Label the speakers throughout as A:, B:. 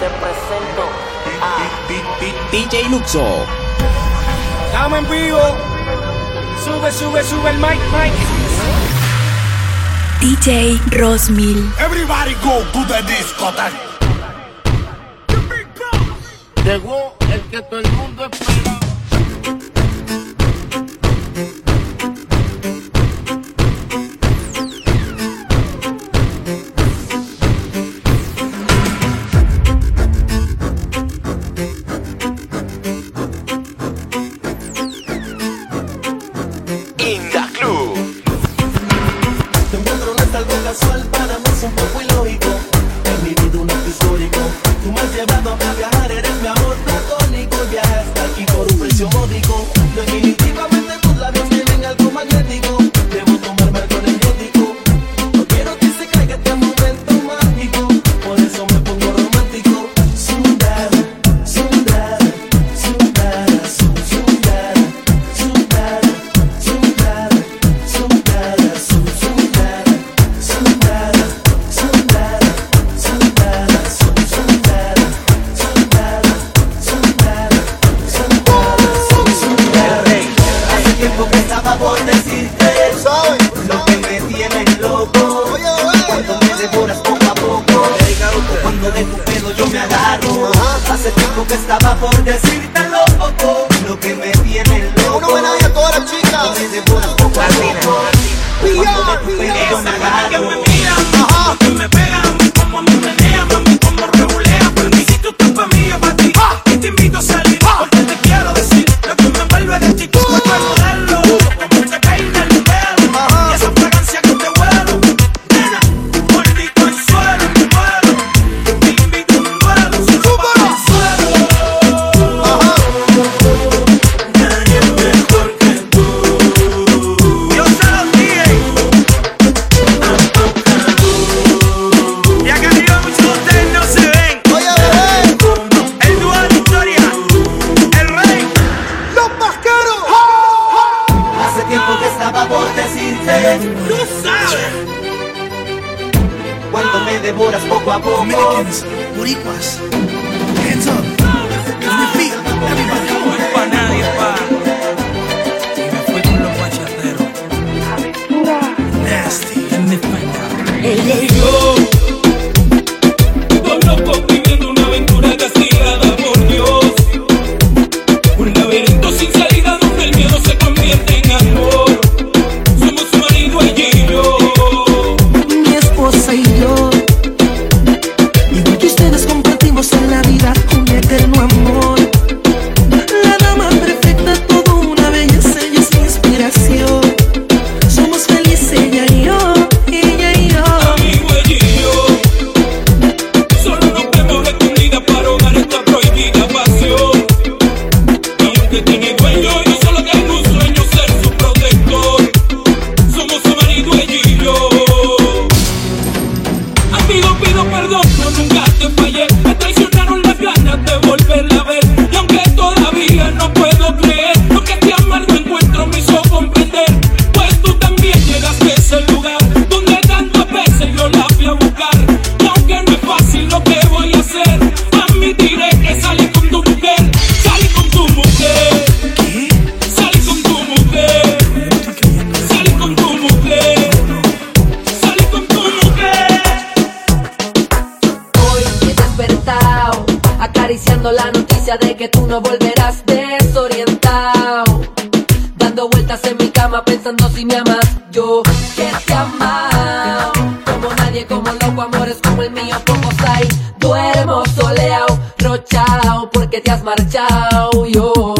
A: te presento a
B: DJ Luxo.
C: Estamos en vivo. Sube, sube, sube el mic, mic.
D: DJ Rosmil.
E: Everybody go to the discotheque.
A: Llegó el que todo el mundo espera.
F: acariciando la noticia de que tú no volverás desorientado. Dando vueltas en mi cama pensando si me amas. Yo que te amado, como nadie, como loco, amores como el mío, pocos hay. Duermo soleado, rochao, porque te has marchado. Yo.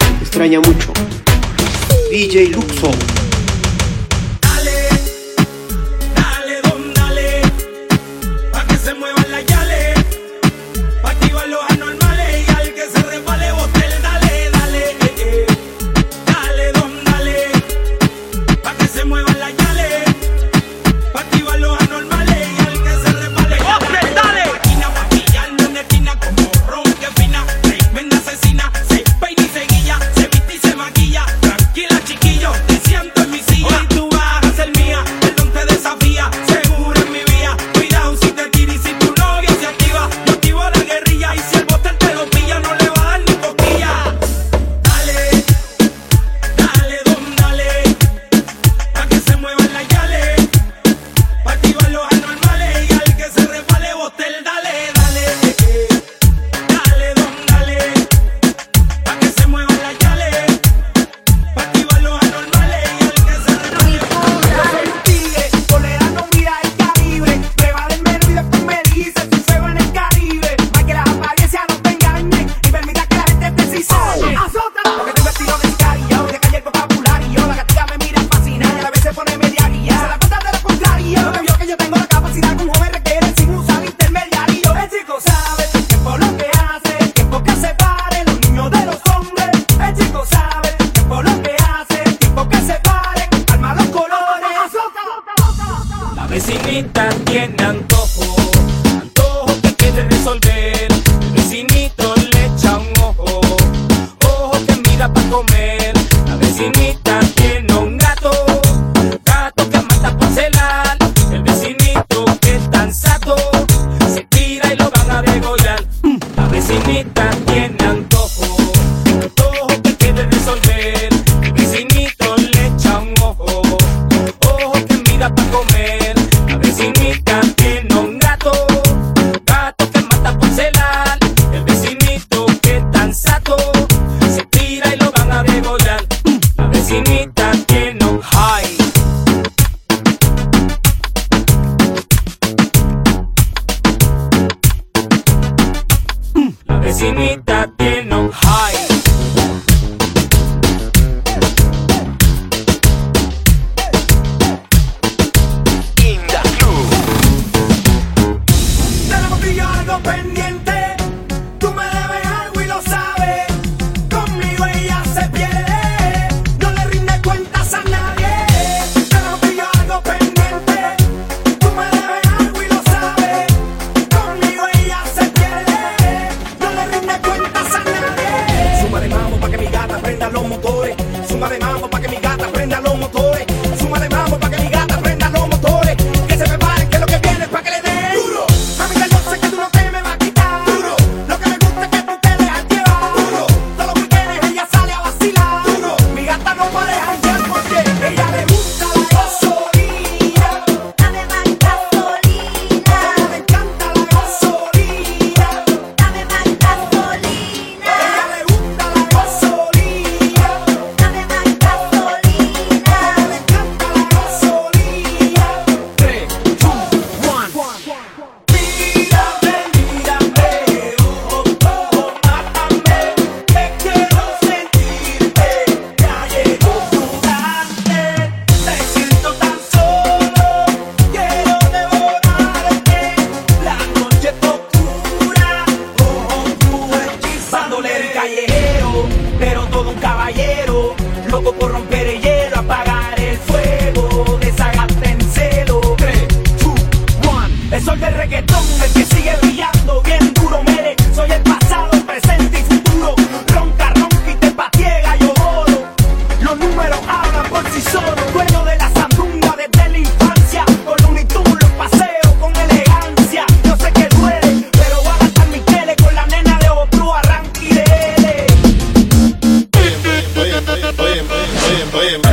B: extraña mucho. DJ Luxo.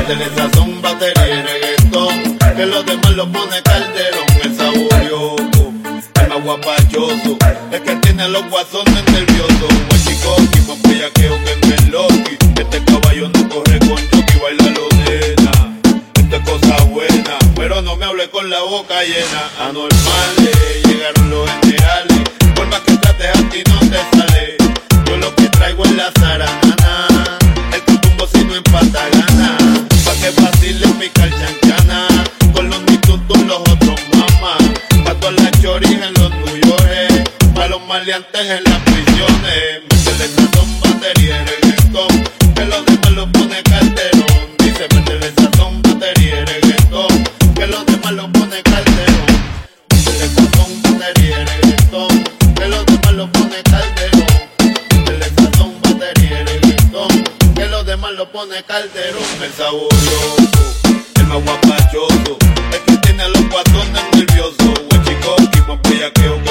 G: Pertenece son batería y reggaetón. Que los demás lo pone calderón. El saborioso, el más guapachoso. Es que tiene los guasones nerviosos. Buen chico, tipo bellaqueo que es loqui. Este caballo no corre con y baila lo nena. Esto es cosa buena, pero no me hable con la boca llena. Anormales, llegaron los maleantes en las prisiones. Se le satón batería reggaetón, que los demás lo pone calderón. Dice métele satón batería reggaetón, que los demás lo pone calderón. Métele satón batería reggaetón, que los demás lo pone calderón. Métele satón batería reggaetón, que los demás lo pone calderón. El saboroso, el más guapachoso, el que tiene a los guatones nerviosos. El chico que más que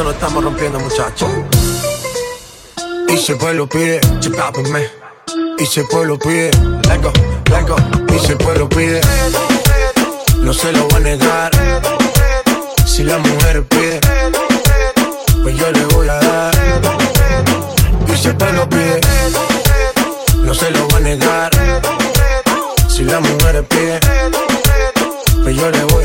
H: rompiendo, no estamos rompiendo, muchachos. Y si el pueblo pide, chipápenme. Y si el pueblo pide, blanco, blanco. Y si el pueblo pide, no se lo voy a negar. Si la mujer pide, pues yo le voy a dar. Y si el pueblo pide, no se lo voy a negar. Si la mujer pide, pues yo le voy a dar.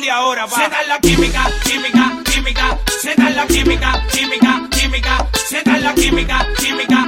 C: de ahora, va. Se
I: da la
J: química, química, química. Se
K: da la química, química, química. Se da la
C: química, química.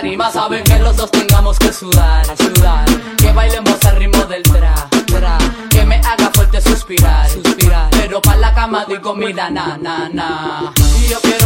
C: tarima saben que los dos tengamos que sudar, sudar. Que bailemos al ritmo del tra, tra. Que me haga fuerte suspirar, suspirar. Pero pa' la cama digo mira na, na, na. Y yo quiero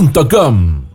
I: damos